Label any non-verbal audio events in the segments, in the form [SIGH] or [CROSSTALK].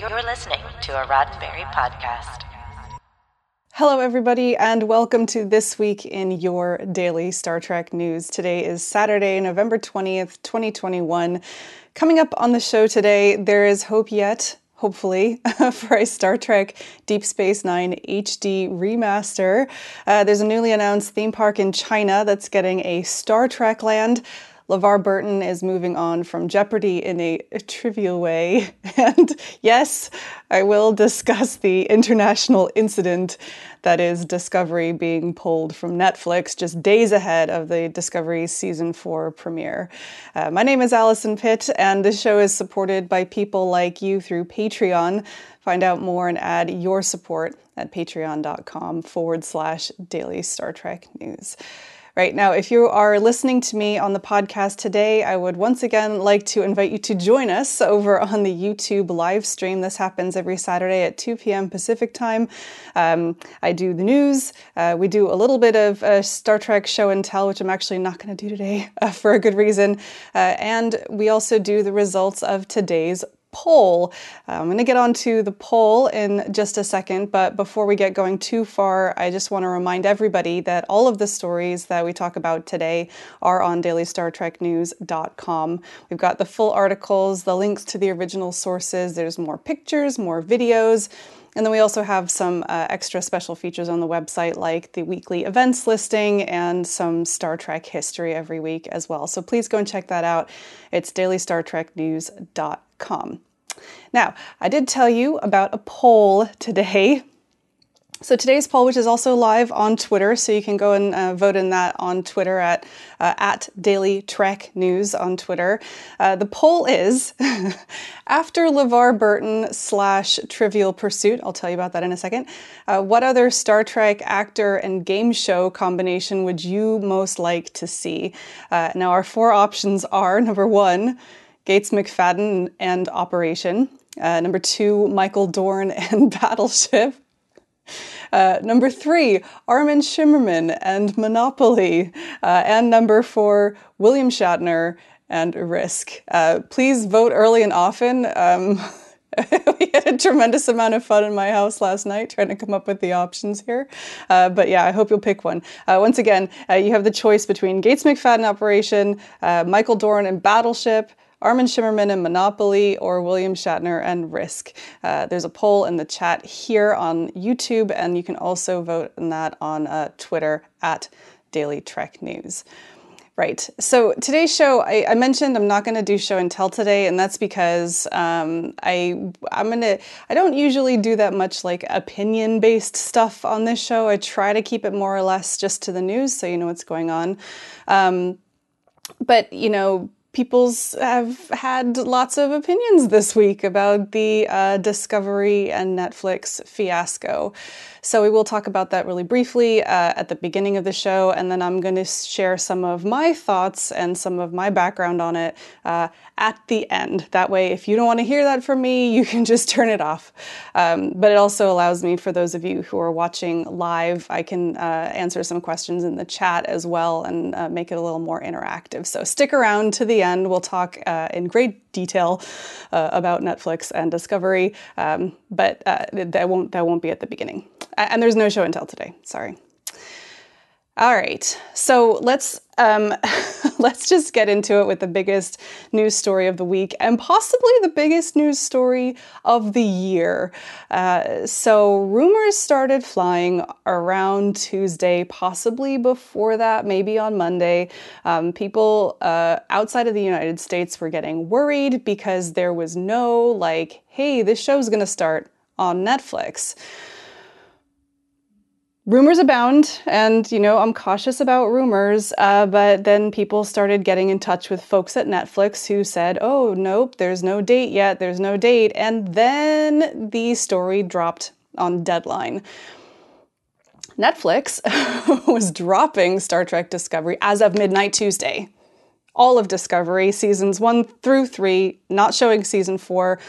You're listening to a Roddenberry podcast. Hello, everybody, and welcome to This Week in Your Daily Star Trek News. Today is Saturday, November 20th, 2021. Coming up on the show today, there is hope yet hopefully, [LAUGHS] for a Star Trek Deep Space Nine HD remaster. Uh, there's a newly announced theme park in China that's getting a Star Trek land. LeVar Burton is moving on from Jeopardy in a, a, trivial way. [LAUGHS] And yes, I will discuss the international incident that is Discovery being pulled from Netflix just days ahead of the Discovery season four premiere. Uh, my name is Allison Pitt, and this show is supported by people like you through Patreon. Find out more and add your support at patreon.com forward slash daily Star Trek news. Right now, if you are listening to me on the podcast today, I would once again like to invite you to join us over on the YouTube live stream. This happens every Saturday at 2 p.m. Pacific time. Um, I do the news. Uh, we do a little bit of uh, Star Trek show and tell, which I'm actually not going to do today [LAUGHS] uh, for a good reason. Uh, and we also do the results of today's poll. Uh, I'm going to get onto the poll in just a second, but before we get going too far, I just want to remind everybody that all of the stories that we talk about today are on dailystartreknews.com. We've got the full articles, the links to the original sources, there's more pictures, more videos. And then we also have some uh, extra special features on the website, like the weekly events listing and some Star Trek history every week as well. So please go and check that out. It's dailystartreknews.com. Now, I did tell you about a poll today so today's poll, which is also live on Twitter, so you can go and uh, vote in that on Twitter at uh, at Daily Trek News on Twitter. Uh, the poll is [LAUGHS] after LeVar Burton slash Trivial Pursuit. I'll tell you about that in a second. Uh, what other Star Trek actor and game show combination would you most like to see? Uh, now, our four options are number one, Gates McFadden and Operation. Uh, number two, Michael Dorn and [LAUGHS] Battleship. Uh, number three, Armin Shimerman and Monopoly. Uh, and number four, William Shatner and Risk. Uh, please vote early and often. Um, [LAUGHS] we had a tremendous amount of fun in my house last night trying to come up with the options here. Uh, but yeah, I hope you'll pick one. Uh, once again, uh, you have the choice between Gates McFadden Operation, uh, Michael Dorn and Battleship, Armin Shimerman and Monopoly or William Shatner and Risk. Uh, there's a poll in the chat here on YouTube, and you can also vote in that on uh, Twitter at Daily Trek News. Right. So today's show, I, I mentioned I'm not going to do show and tell today, and that's because um, I I'm gonna I don't usually do that much like opinion based stuff on this show. I try to keep it more or less just to the news, so you know what's going on. Um, but you know people's have had lots of opinions this week about the uh, Discovery and Netflix fiasco. So we will talk about that really briefly uh, at the beginning of the show, and then I'm going to share some of my thoughts and some of my background on it uh, at the end. That way, if you don't want to hear that from me, [LAUGHS] you can just turn it off. Um, but it also allows me, for those of you who are watching live, I can uh, answer some questions in the chat as well and uh, make it a little more interactive. So stick around to the end. We'll talk uh, in great detail uh, about Netflix and Discovery, um, but uh, that won't that won't be at the beginning. And there's no show and tell today. Sorry. All right, so let's um, [LAUGHS] let's just get into it with the biggest news story of the week and possibly the biggest news story of the year. Uh, so rumors started flying around Tuesday, possibly before that, maybe on Monday. Um, people uh, outside of the United States were getting worried because there was no like, hey, this show's going to start on Netflix rumors abound and you know i'm cautious about rumors uh, but then people started getting in touch with folks at netflix who said oh nope there's no date yet there's no date. And then the story dropped on deadline. Netflix [LAUGHS] was dropping star trek discovery as of midnight tuesday. All of discovery seasons one through three not showing season four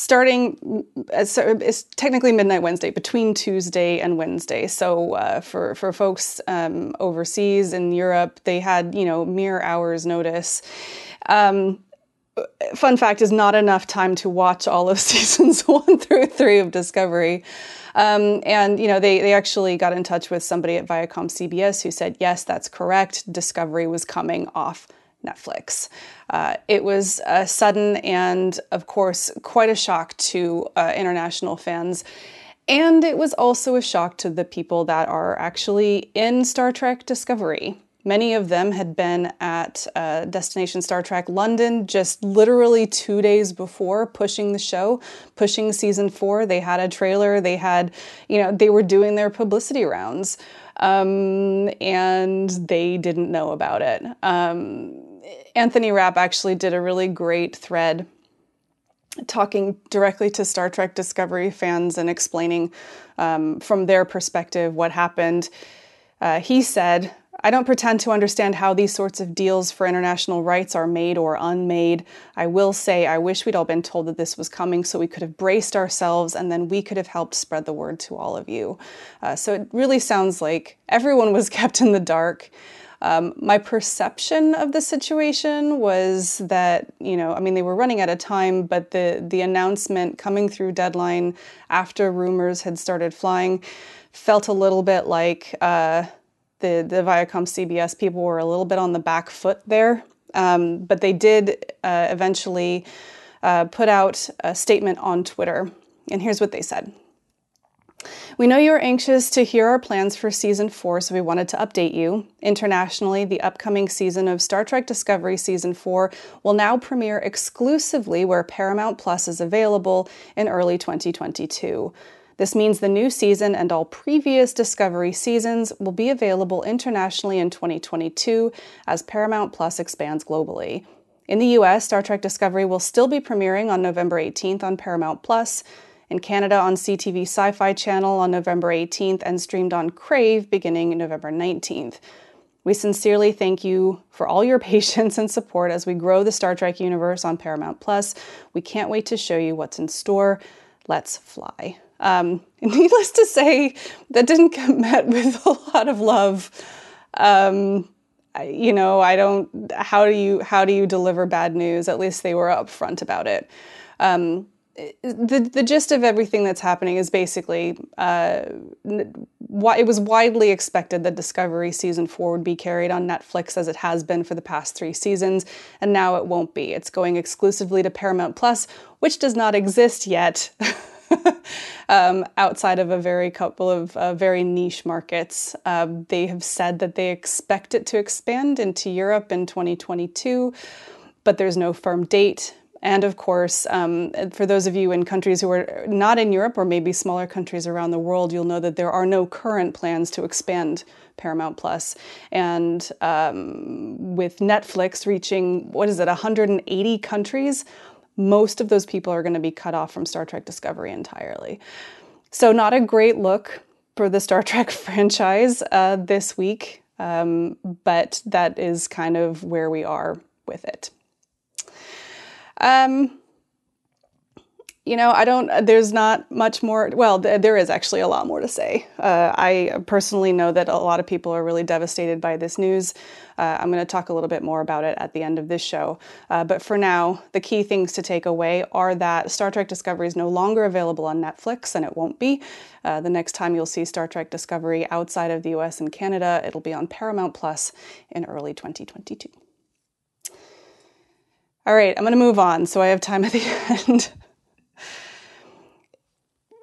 starting as it's technically midnight Wednesday between Tuesday and Wednesday. So uh, for for folks um, overseas in Europe, they had you know mere hours notice. Um, fun fact is not enough time to watch all of [LAUGHS] seasons one through three of Discovery. Um, and you know they they actually got in touch with somebody at Viacom CBS who said yes, that's correct. Discovery was coming off Netflix. Uh, it was a sudden and, of course, quite a shock to uh, international fans. And it was also a shock to the people that are actually in Star Trek Discovery. Many of them had been at uh, Destination Star Trek London just literally two days before pushing the show, pushing season four. They had a trailer, they had, you know, they were doing their publicity rounds, um, and they didn't know about it. Um, Anthony Rapp actually did a really great thread talking directly to Star Trek Discovery fans and explaining um, from their perspective what happened. Uh, he said, I don't pretend to understand how these sorts of deals for international rights are made or unmade. I will say, I wish we'd all been told that this was coming so we could have braced ourselves and then we could have helped spread the word to all of you. Uh, so it really sounds like everyone was [LAUGHS] kept in the dark. Um, my perception of the situation was that, you know, I mean, they were running out of time, but the, the announcement coming through deadline after rumors had started flying felt a little bit like uh, the, the Viacom CBS people were a little bit on the back foot there. Um, but they did uh, eventually uh, put out a statement on Twitter. And here's what they said we know you are anxious to hear our plans for season four, so we wanted to update you. Internationally, the upcoming season of Star Trek Discovery Season 4 will now premiere exclusively where Paramount Plus is available in early 2022. This means the new season and all previous Discovery seasons will be available internationally in 2022 as Paramount Plus expands globally. In the US, Star Trek Discovery will still be premiering on November 18th on Paramount Plus in Canada on CTV Sci Fi Channel on November 18th and streamed on Crave beginning November 19th. We sincerely thank you for all your [LAUGHS] patience and support as we grow the Star Trek universe on Paramount Plus. We can't wait to show you what's in store. Let's fly. Um, [LAUGHS] needless to say, that didn't get [LAUGHS] met with a lot of love. Um, you know, I don't. How do you how do you deliver bad news? At least they were upfront about it. Um, the the gist of everything that's happening is basically uh, it was widely expected that Discovery season four would be carried on Netflix as it has been for the past three seasons, and now it won't be. It's going exclusively to Paramount Plus, which does not exist yet. [LAUGHS] um, outside of a very couple of uh, very niche markets. Um, they have said that they expect it to expand into Europe in 2022, but there's no firm date. And of course, um, for those of you in countries who are not in Europe or maybe smaller countries around the world, you'll know that there are no current plans to expand Paramount Plus. And um, with Netflix reaching, what is it, 180 countries, most of those people are going to be cut off from Star Trek Discovery entirely. So, not a great look for the Star Trek [LAUGHS] franchise uh, this week, um, but that is kind of where we are with it. Um, you know, I don't, there's not much more. Well, th- there is actually a lot more to say. Uh, I personally know that a lot of people are really devastated by this news. Uh, I'm going to talk a little bit more about it at the end of this show. Uh, but for now, the key things to take away are that Star Trek Discovery is no longer available on Netflix, and it won't be. Uh, the next time you'll see Star Trek Discovery outside of the US and Canada, it'll be on Paramount Plus in early 2022. All right, I'm going to move on so I have time at the [LAUGHS] end.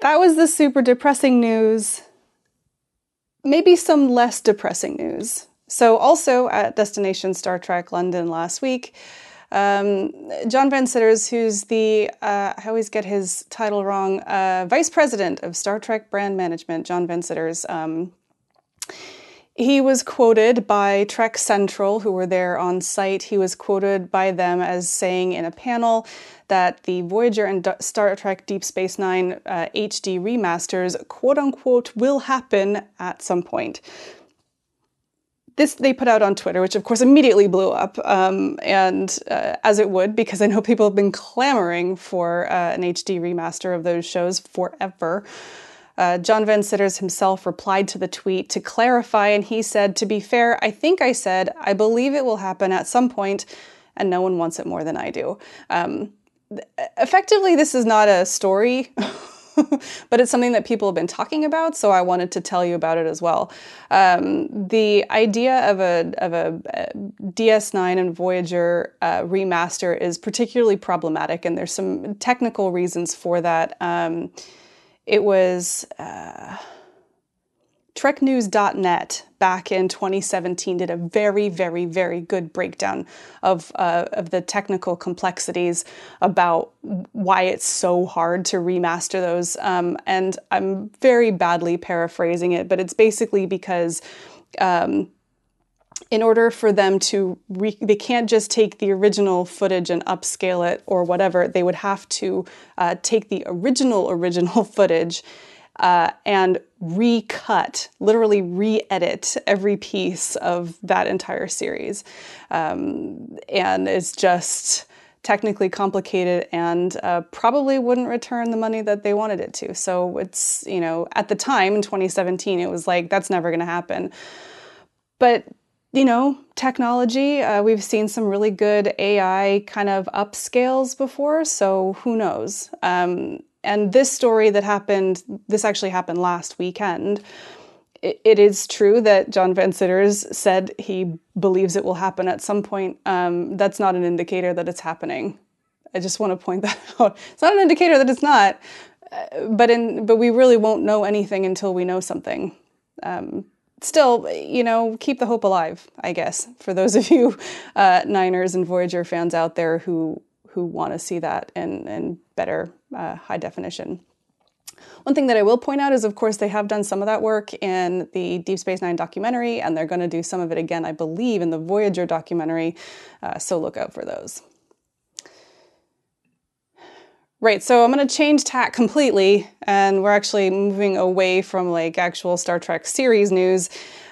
that was the super depressing news. Maybe some less depressing news. So, also at Destination Star Trek London last week, um, John Van Citters, who's the, uh, I always get his title wrong, uh, Vice President of Star Trek Brand Management, John Van Citters, um, he was quoted by Trek Central, who were there on site. He was quoted by them as saying in a panel that the Voyager and Star Trek Deep Space Nine uh, HD remasters, quote unquote, will happen at some point. This they put out on Twitter, which of course immediately blew up, um, and uh, as it would, because I know people have been clamoring for uh, an HD remaster of those shows forever. Uh, John Van Citters himself replied to the tweet to clarify, and he said, To be fair, I think I said, I believe it will happen at some point, and no one wants it more than I do. Um, effectively, this is not a story. [LAUGHS] but it's something that people have been talking about, so I wanted to tell you about it as well. Um, the idea of a, of a, a DS9 and Voyager uh, remaster is particularly problematic, and there's some technical reasons for that. Um, it was. Uh, TrekNews.net back in 2017 did a very, very, very good breakdown of, uh, of the technical complexities about why it's so hard to remaster those. Um, and I'm very badly paraphrasing it, but it's basically because. Um, in order for them to re- they can't just take the original footage and upscale it or whatever they would have to uh, take the original [LAUGHS] original footage uh, and recut, literally re edit every piece of that entire series. Um, and it's just technically complicated and uh, probably wouldn't return the money that they wanted it to. So it's, you know, at the time in 2017, it was like, that's never going to happen. But you know, technology, uh, we've seen some really good AI kind of upscales before, so who knows? Um, and this story that happened, this actually happened last weekend. it, is true that John Van Citters said he believes it will happen at some point. Um, that's not an indicator that it's happening. I just want to point [LAUGHS] that out. It's not an indicator that it's not, uh, but in but we really won't know anything until we know something. Um, still, you know, keep the hope alive. I guess for those of you uh, Niners and Voyager fans out there who who want to see that in, in better uh, high definition. One thing that I will point out is, of course, they have done some of that work in the Deep Space Nine documentary, and they're going to do some of it again, I believe, in the Voyager documentary. Uh, so look out for those. Right, so I'm going to change tack completely, and we're actually moving away from like actual Star Trek series news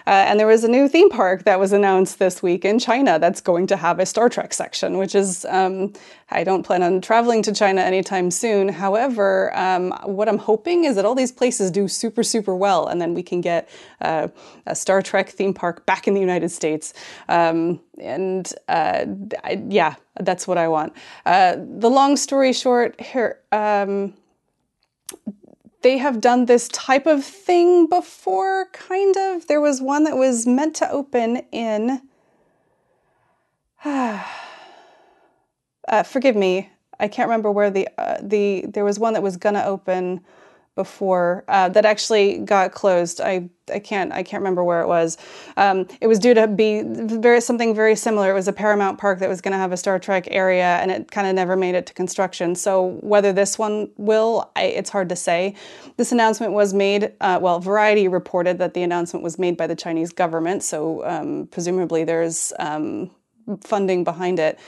uh, and there was a new theme park that was announced this week in China that's going to have a Star Trek section, which is, um, I don't plan on traveling to China anytime soon. However, um, what I'm hoping is that all these places do super, super well, and then we can get uh, a Star Trek theme park back in the United States. Um, and uh, I, yeah, that's what I want. Uh, the long story short, here um, they have done this type of thing before, kind of. There was one that was meant to open in. [SIGHS] uh, forgive me, I can't remember where the uh, the there was one that was gonna open before uh, that actually got closed. I I can't I can't remember where it was. Um, it was due to be very something very similar. It was a Paramount Park that was going to have a Star Trek area, and it kind of never made it to construction. So whether this one will, I, it's hard to say. This announcement was made. Uh, well, Variety reported that the announcement was made by the Chinese government. So um, presumably there's um, funding behind it.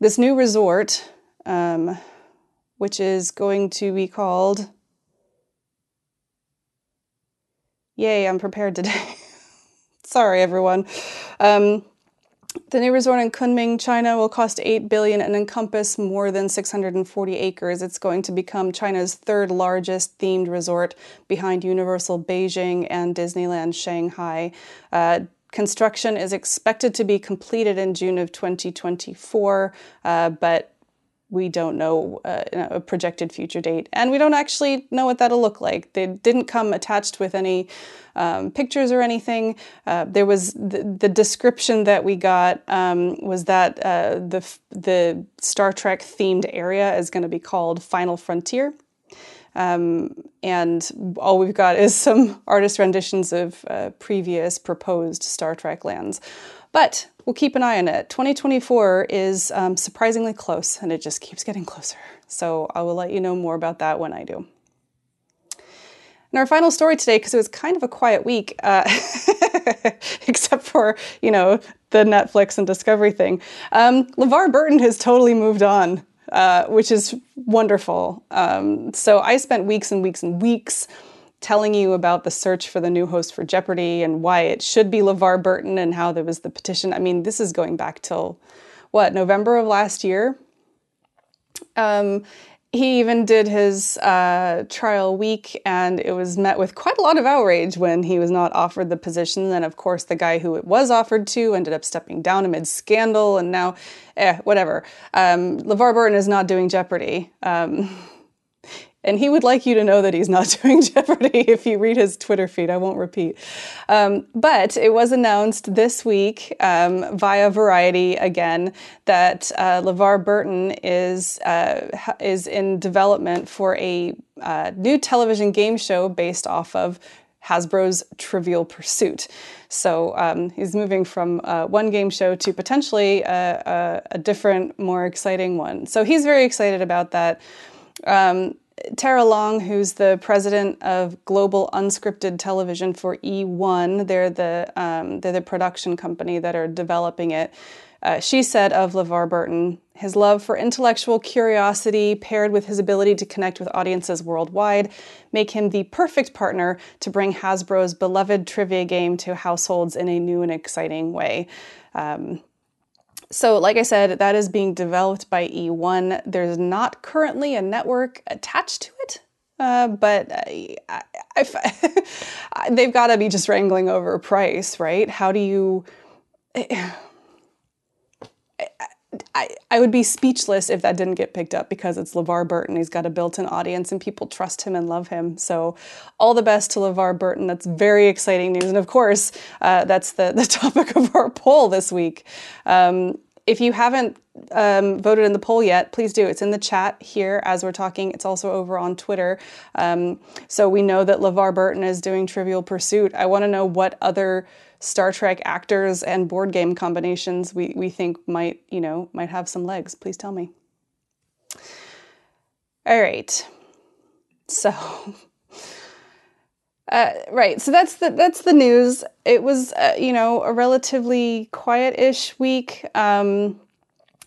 This new resort, um, which is going to be called Yay, I'm prepared today. [LAUGHS] Sorry, everyone. Um, the new resort in Kunming, China will cost 8 billion and encompass more than 640 acres. It's going to become China's third largest themed resort behind Universal Beijing and Disneyland Shanghai. Uh, construction is expected to be completed in June of 2024, uh, but we don't know uh, a projected future date, and we don't actually know what that'll look like. They didn't come attached with any um, pictures or anything. Uh, there was the, the, description that we got um, was that uh, the the Star Trek themed area is going to be called Final Frontier. Um, and all we've got is [LAUGHS] some artist renditions of uh, previous proposed Star Trek lands. But we'll keep an eye on it. 2024 is um, surprisingly close and it just keeps getting closer. So I will let you know more about that when I do. And our final story today, because it was kind of a quiet week, uh, [LAUGHS] except for, you know, the Netflix and Discovery thing, um, LeVar Burton has totally moved on, uh, which is wonderful. Um, so I spent weeks and weeks and weeks telling you about the search for the new host for Jeopardy and why it should be LeVar Burton and how there was the petition. I mean, this is going back till what, November of last year? Um, he even did his uh, trial week, and it was met with quite a lot of outrage when he was not offered the position. And of course, the guy who it was offered to ended up stepping down amid scandal, and now, eh, whatever. Um, LeVar Burton is not doing Jeopardy. Um, [LAUGHS] and he would like you to know that he's not [LAUGHS] doing Jeopardy if you read his Twitter feed. I won't repeat. Um, but it was announced this week um, via Variety again that uh, LeVar Burton is, uh, is in development for a uh, new television game show based off of Hasbro's Trivial Pursuit. So um, he's moving from uh, one game show to potentially a, a, a, different, more exciting one. So he's very excited about that. Um, Tara Long, who's the president of Global Unscripted Television for E1, they're the um, they're the production company that are developing it. Uh, she said of LeVar Burton, his love for intellectual curiosity paired with his ability to connect with audiences worldwide make him the perfect partner to bring Hasbro's beloved trivia game to households in a new and exciting way. Um, so, like I said, that is being developed by E1. There's not currently a network attached to it, uh, but I, I, I, [LAUGHS] they've got to be just wrangling over price, right? How do you. [SIGHS] I, I would be speechless if that didn't get picked up because it's LeVar Burton. He's got a built in audience and people trust him and love him. So, all the best to LeVar Burton. That's very exciting news. And of course, uh, that's the, the [LAUGHS] topic of our poll this week. Um, if you haven't um, voted in the poll yet, please do. It's in the chat here as we're talking. It's also over on Twitter. Um, so we know that LeVar Burton is doing Trivial Pursuit. I want to know what other Star Trek actors and board game combinations we, we think might, you know, might have some legs. Please tell me. All right. So [LAUGHS] Uh, right. So that's the that's the news. It was uh, you know a relatively quiet-ish week. Um,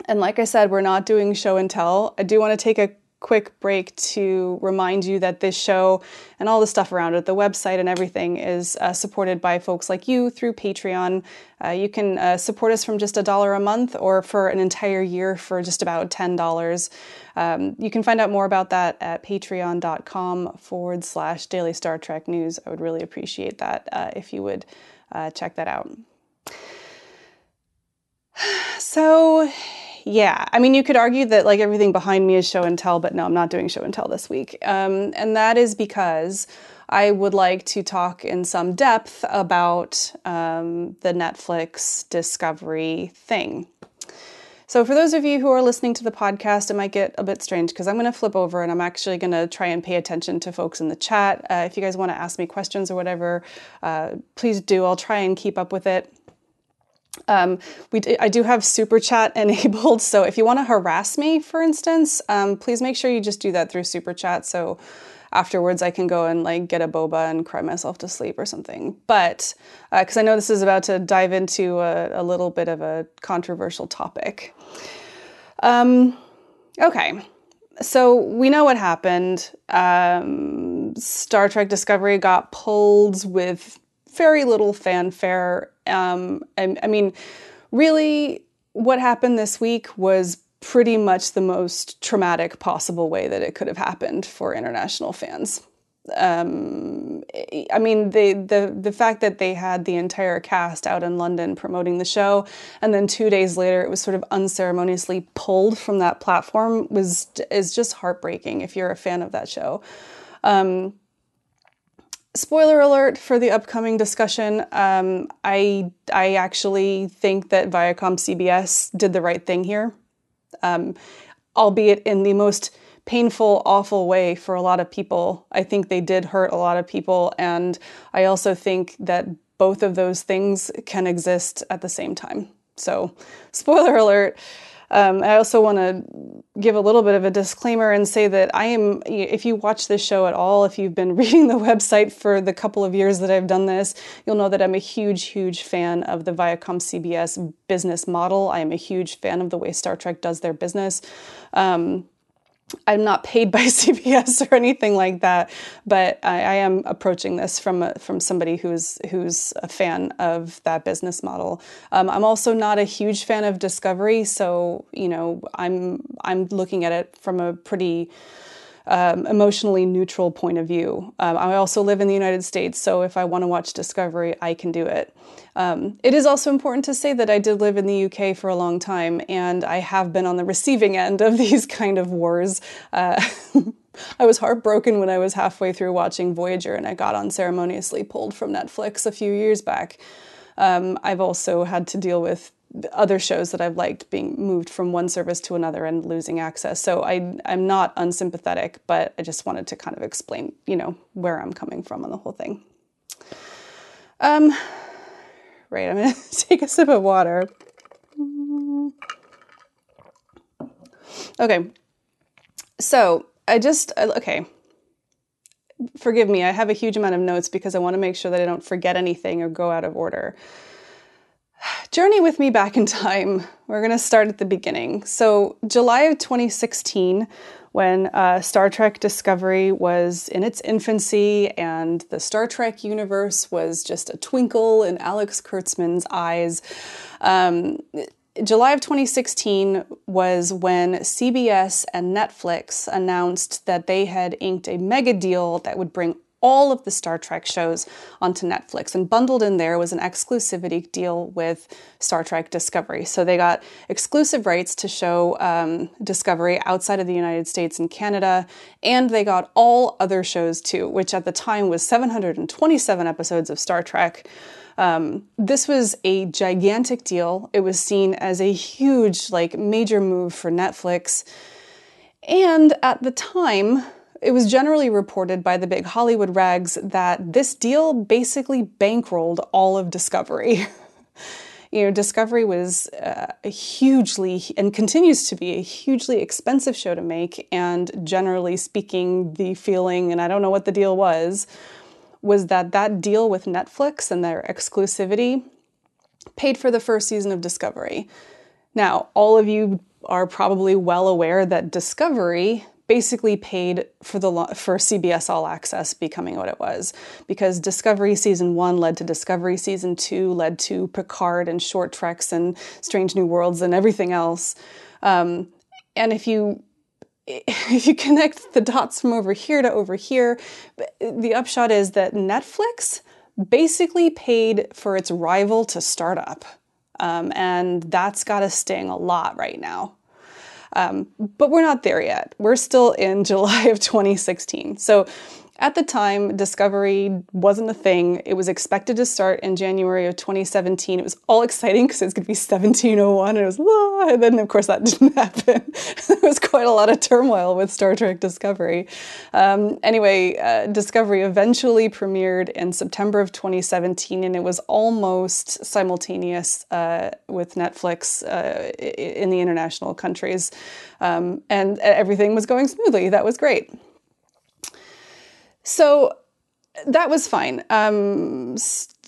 and like I said, we're not doing show and tell. I do want to take a quick break to remind you that this show and all the stuff around it, the website and everything, is uh, supported by folks like you through Patreon. Uh, you can uh, support us from just a dollar a month or for an entire year for just about $10. Um, you can find out more about that at patreon.com forward slash daily Star Trek news. I would really appreciate that uh, if you would uh, check that out. [SIGHS] So, yeah, I mean, you could argue that like everything behind me is show and tell, but no, I'm not doing show and tell this week. Um, and that is because I would like to talk in some depth about um, the Netflix Discovery thing. So, for those of you who are listening to the podcast, it might get a bit strange because I'm going to flip over and I'm actually going to try and pay attention to folks in the chat. Uh, if you guys want to ask me questions or whatever, uh, please do. I'll try and keep up with it. Um, we I do have super chat [LAUGHS] enabled, so if you want to harass me, for instance, um, please make sure you just do that through super chat. So afterwards, I can go and like get a boba and cry myself to sleep or something. But because uh, I know this is about to dive into a, a little bit of a controversial topic. Um, okay, so we know what happened. Um, Star Trek Discovery got pulled with very little fanfare. Um, I, I mean, really, what happened this week was pretty much the most traumatic possible way that it could have happened for international fans. Um, I mean, the the the fact that they had the entire cast out in London promoting the show, and then two days later it was sort of unceremoniously pulled from that platform was is just heartbreaking if you're a fan of that show. Um, spoiler alert for the upcoming discussion. Um, I I actually think that Viacom CBS did the right thing here um, albeit in the most painful, awful way for a lot of people. I think they did hurt a lot of people. And I also think that both of those things can exist at the same time. So, spoiler alert. Um, I also want to give a little bit of a disclaimer and say that I am, if you watch this show at all, if you've been [LAUGHS] reading the website for the couple of years that I've done this, you'll know that I'm a huge, huge fan of the Viacom CBS business model. I am a huge fan of the way Star Trek does their business. Um, I'm not paid by [LAUGHS] CBS or anything like that, but I, I, am approaching this from a, from somebody who's who's a fan of that business model. Um, I'm also not a huge fan of Discovery, so you know I'm I'm looking at it from a pretty um, emotionally neutral point of view. Um, I also live in the United States, so if I want to watch Discovery, I can do it. Um, it is also important to say that I did live in the UK for a long time, and I have been on the receiving end of [LAUGHS] these kind of wars. Uh, [LAUGHS] I was heartbroken when I was halfway through watching Voyager and I got unceremoniously pulled from Netflix a few years back. Um, I've also had to deal with other shows that I've liked being moved from one service to another and losing access. So I, I'm not unsympathetic, but I just wanted to kind of explain, you know, where I'm coming from on the whole thing. Um, right, I'm gonna [LAUGHS] take a sip of water. Okay, so I just, okay, forgive me, I have a huge amount of notes because I want to make sure that I don't forget anything or go out of order journey with me back in time. We're going to start at the beginning. So, July of 2016, when uh, Star Trek Discovery was in its infancy and the Star Trek universe was just a twinkle in Alex Kurtzman's eyes. Um, July of 2016 was when CBS and Netflix announced that they had inked a mega deal that would bring all of the Star Trek shows onto Netflix. And bundled in there was an exclusivity deal with Star Trek Discovery. So they got exclusive rights to show um, Discovery outside of the United States and Canada. And they got all other shows too, which at the time was 727 episodes of Star Trek. Um, this was a gigantic deal. It was seen as a huge, like, major move for Netflix. And at the time, it was generally reported by the big Hollywood rags that this deal basically bankrolled all of Discovery. [LAUGHS] you know, Discovery was uh, a hugely and continues to be a hugely expensive show to make, and generally speaking, the feeling, and I don't know what the deal was, was that that deal with Netflix and their exclusivity paid for the first season of Discovery. Now, all of you are probably well aware that Discovery basically paid for the for CBS All Access becoming what it was because Discovery season 1 led to Discovery season 2 led to Picard and short treks and Strange New Worlds and everything else. Um, and if you [LAUGHS] if you connect the dots from over here to over here, the upshot is that Netflix basically paid for its rival to start up. Um, and that's got to sting a lot right now. Um, but we're not there yet. We're still in [LAUGHS] July of 2016. So at the time, Discovery wasn't a thing. It was expected to start in January of 2017. It was all exciting because it was going to be 1701, and it was, ah, and then of course that [LAUGHS] didn't happen. there was quite a lot of turmoil with Star Trek Discovery. Um, anyway, uh, Discovery eventually premiered in September of 2017, and it was almost simultaneous uh, with Netflix uh, in the international countries. Um, and everything was going smoothly. That was great. So that was fine. Um,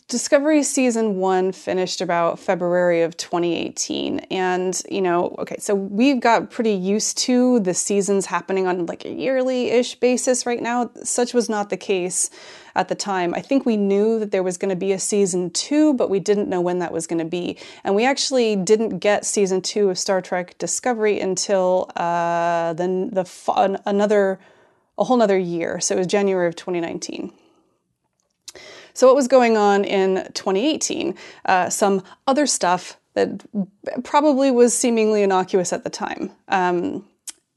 Discovery season one finished about February of 2018. And, you know, okay, so we've got pretty used to the seasons happening on like a yearly ish basis right now. Such was not the case at the time. I think we knew that there was going to be a season two, but we didn't know when that was going to be. And we actually didn't get season two of Star Trek Discovery until uh, then the, the another a whole nother year. So it was January of 2019. So, what was going on in 2018? Uh, some other stuff that probably was seemingly innocuous at the time. Um,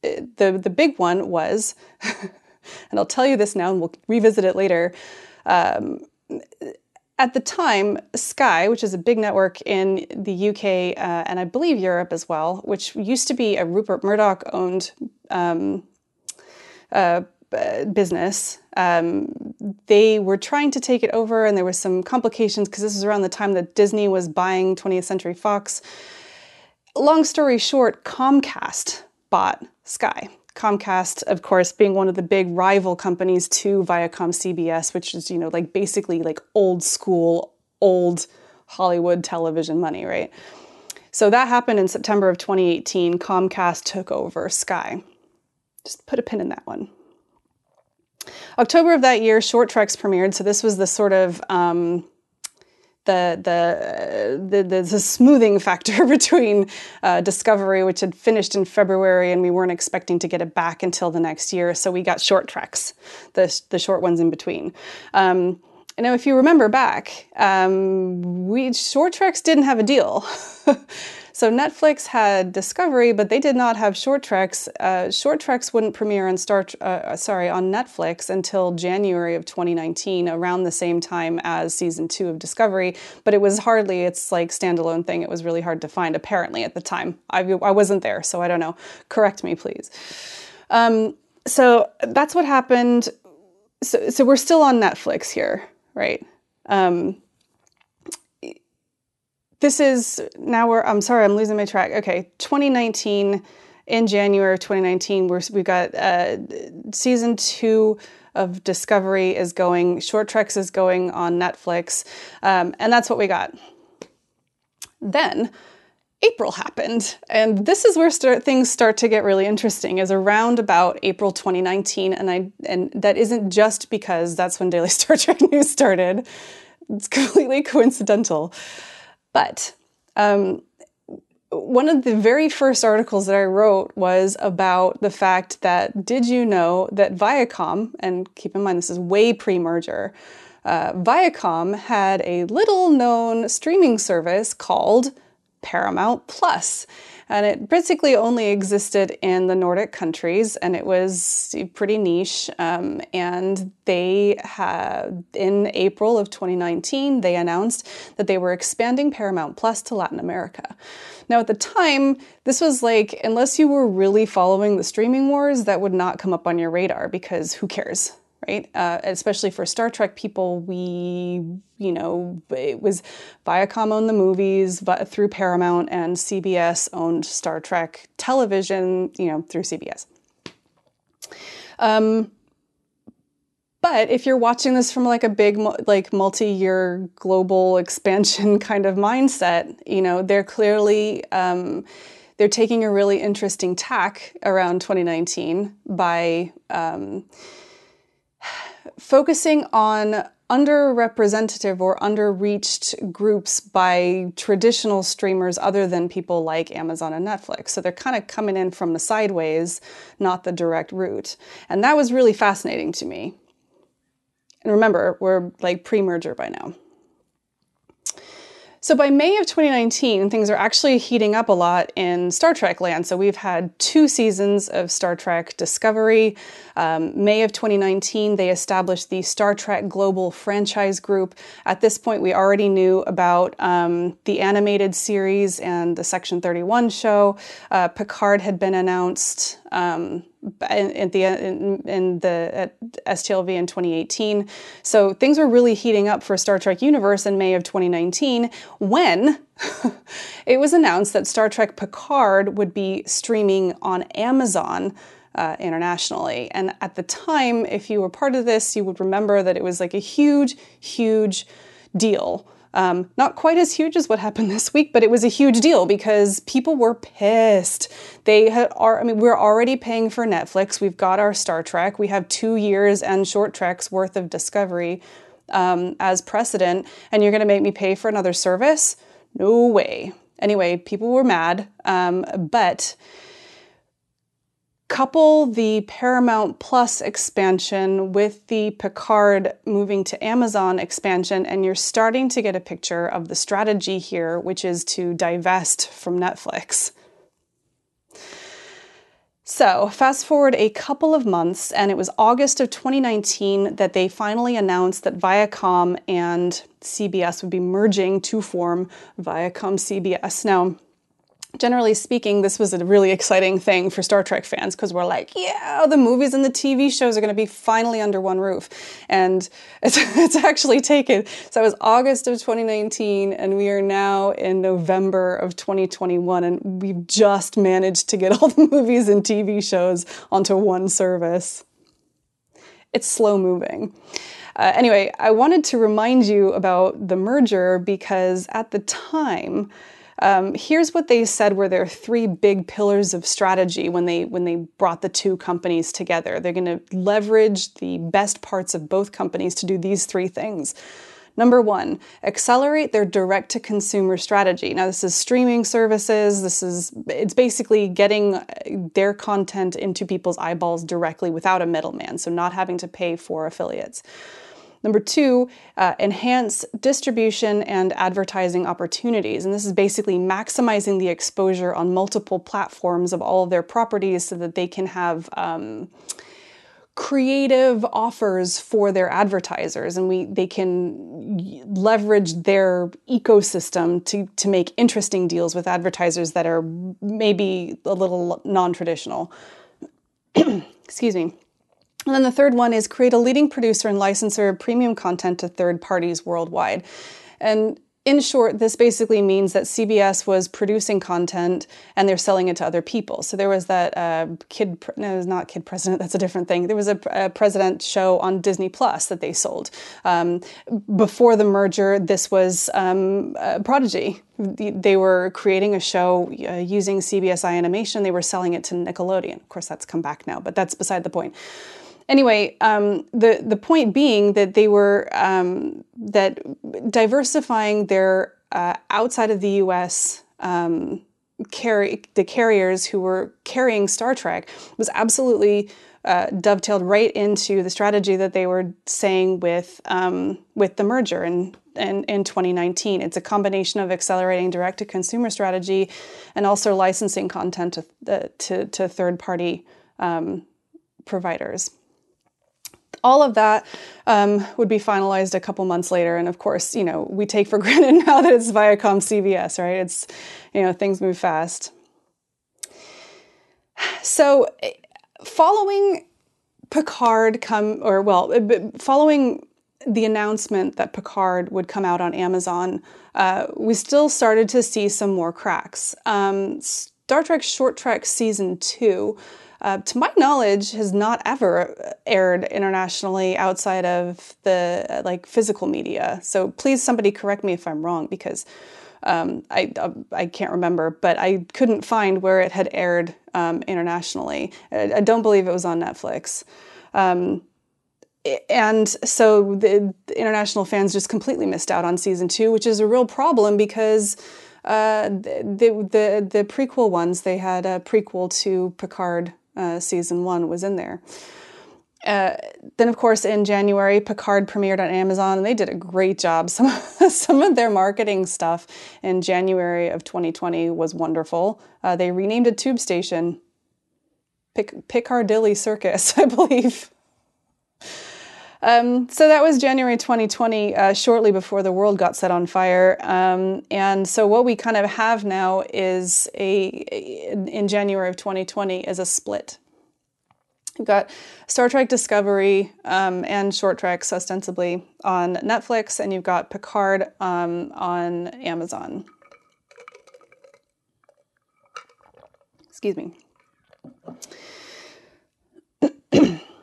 the, the big one was, [LAUGHS] and I'll tell you this now and we'll revisit it later. Um, at the time, Sky, which is a big network in the UK uh, and I believe Europe as well, which used to be a Rupert Murdoch owned um, uh, business. Um, they were trying to take it over, and there was some complications because this was around the time that Disney was buying 20th Century Fox. Long story short, Comcast bought Sky. Comcast, of course, being one of the big rival companies to Viacom CBS, which is, you know, like basically like old school, old Hollywood television money, right? So that happened in September of 2018. Comcast took over Sky. just put a pin in that one. October of that year, Short Treks premiered. So this was the sort of um, the, the, the, the, the, smoothing factor [LAUGHS] between uh, Discovery, which had finished in February, and we weren't expecting to get it back until the next year. So we got short treks, the, the short ones in between. Um, now, if you remember back, um, we short treks didn't have a deal. [LAUGHS] So Netflix had Discovery, but they did not have Short Treks. Uh, Short Treks wouldn't premiere on Star, uh, uh, sorry, on Netflix until January of 2019, around the same time as season two of Discovery. But it was hardly its like standalone thing. It was really hard to find, apparently, at the time. I, I wasn't there, so I don't know. Correct me, please. Um, so that's what happened. So, so we're still on Netflix here, right? Um, this is now we're i'm sorry i'm losing my track okay 2019 in january of 2019 we're, we've got uh, season two of discovery is going short treks is going on netflix um, and that's what we got then April happened, and this is where start, things start to get really interesting. Is around about April 2019, and I and that isn't just because that's when Daily [LAUGHS] Star Trek News started. It's completely coincidental. But um, one of the very first articles that I wrote was about the fact that did you know that Viacom, and keep in mind this is way pre merger, uh, Viacom had a little known streaming service called Paramount Plus and it basically only existed in the Nordic countries, and it was pretty niche. Um, and they had, in April of 2019, they announced that they were expanding Paramount Plus to Latin America. Now, at the time, this was like, unless you were really following the streaming wars, that would not come up on your radar because who cares? Right? Uh, especially for Star Trek people, we, you know, it was Viacom owned the movies but through Paramount, and CBS owned Star Trek television, you know, through CBS. Um, but if you're watching this from like a big, like multi-year global [LAUGHS] expansion kind of mindset, you know, they're clearly um, they're taking a really interesting tack around 2019 by. Um, focusing on underrepresented or underreached groups by traditional streamers other than people like Amazon and Netflix. So they're kind of coming in from the sideways, not the direct route. And that was really fascinating to me. And remember, we're like pre merger by now. So by May of 2019, things are actually heating up a lot in Star Trek land. So we've had two seasons of Star Trek Discovery. Um, May of 2019, they established the Star Trek Global Franchise Group. At this point, we already knew about um, the animated series and the Section 31 show. Uh, Picard had been announced. Um, in, the in, in, the at STLV in 2018. So things were really heating up for Star Trek Universe in May of 2019 when [LAUGHS] it was announced that Star Trek Picard would be streaming on Amazon. Uh, internationally. And at the time, if you were part of this, you would remember that it was like a huge, huge deal. Um, not quite as huge as what happened [LAUGHS] this week, but it was a huge deal because people were pissed. They had, are, I mean, we're already paying for Netflix. We've got our Star Trek. We have two years and short treks worth of Discovery um, as precedent, and you're going to make me pay for another service? No way. Anyway, people were mad, um, but couple the Paramount Plus expansion with the Picard moving to Amazon expansion, and you're starting to get a picture of the strategy here, which is to divest from Netflix. So, fast forward a couple of months, and it was August of 2019 that they finally announced that Viacom and CBS would be merging to form Viacom CBS. Now, generally speaking, this was a really exciting thing for Star Trek fans because we're like, yeah, the movies and the TV shows are going to be finally under one roof. And [LAUGHS] it's, it's actually taken. So it was August of 2019, and we are now in November of 2021, and we've just managed to get [LAUGHS] all the movies and TV shows onto one service. It's slow moving. Uh, anyway, I wanted to remind you about the merger because at the time, um, here's what they said were their three big pillars of strategy when they when they brought the two companies together. They're going to leverage the best parts of both companies to do these three things. Number one, accelerate their direct to consumer strategy. Now, this is streaming services. This is, it's basically getting their content into people's eyeballs directly without a middleman, so not having to pay for affiliates. Number two, uh, enhance distribution and advertising opportunities. And this is basically maximizing the exposure on multiple platforms of all of their properties so that they can have. Um, creative offers for their advertisers and we they can leverage their ecosystem to to make interesting deals with advertisers that are maybe a little non-traditional [CLEARS THROAT] excuse me and then the third one is create a leading producer and licensor of premium content to third parties worldwide and in short, this basically means that CBS was producing content and they're selling it to other people. So there was that uh, kid, no, it was not Kid President, [LAUGHS] that's a different thing. There was a, a President show on Disney Plus that they sold. Um, before the merger, this was um, uh, Prodigy. They were creating a show uh, using CBSI animation. They were selling it to Nickelodeon. Of course, that's come back now, but that's beside the point anyway, um, the the point being that they were um, that diversifying their uh, outside of the U.S. Um, carry the carriers who were carrying Star Trek was absolutely uh, dovetailed right into the strategy that they were saying with um, with the merger and. In, in 2019, it's a combination of accelerating direct to consumer strategy and also licensing content to, uh, to, to third party um, providers all of that um, would be finalized a couple months later. And of course, you know, we take for [LAUGHS] granted now that it's Viacom CBS, right? It's, you know, things move fast. So, following Picard come, or well, following the announcement that Picard would come out on Amazon, uh, we still started to see some more cracks. Um, Star Trek Short Trek Season 2 uh, to my knowledge, has not ever aired internationally outside of the uh, like physical media. So please, somebody correct me if I'm wrong because um, I uh, I can't remember, but I couldn't find where it had aired um, internationally. I, I, don't believe it was on Netflix. Um, and so the, the, international fans just completely missed out on season two, which is a real problem because uh, the, the the prequel ones they had a prequel to Picard uh, season one was in there. Uh, then, of course, in January, Picard premiered on Amazon, and they did a great job. [LAUGHS] Some some of their marketing stuff in January of 2020 was wonderful. Uh, they renamed a tube station Pic- Piccadilly Circus, [LAUGHS] I believe. Um, so that was January 2020, uh, shortly before the world got set on fire. Um, and so what we kind of have now is a, in January of 2020 is a split. You've got Star Trek Discovery um, and Short Treks ostensibly on Netflix, and you've got Picard um, on Amazon. Excuse me. [CLEARS THROAT]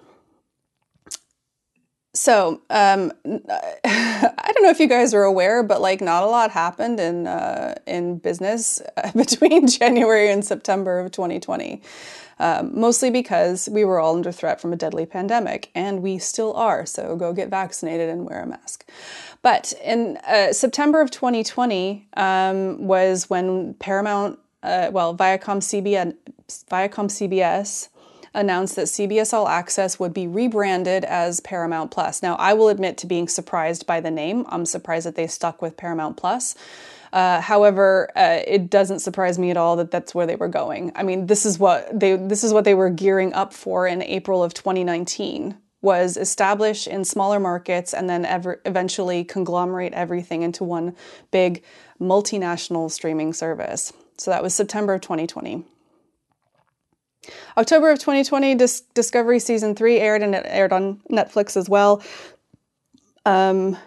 So, um, [LAUGHS] I don't know if you guys are aware, but like not a lot happened in uh, in business [LAUGHS] between January and September of 2020. Um, mostly because we were all under threat from a deadly pandemic, and we still are. So go get vaccinated and wear a mask. But in uh, September of 2020 um, was when Paramount, uh, well, Viacom CBS, Viacom CBS announced that CBS All Access would be rebranded as Paramount Plus. Now, I will admit to being surprised by the name. I'm surprised that they stuck with Paramount Plus. Uh, however, uh, it doesn't surprise me at all that that's where they were going. I mean, this is what they this is what they were gearing up for in April of 2019 was establish in smaller markets and then ever eventually conglomerate everything into one big multinational streaming service. So that was September of 2020. October of 2020, Dis- Discovery season three aired and it aired on Netflix as well. Um,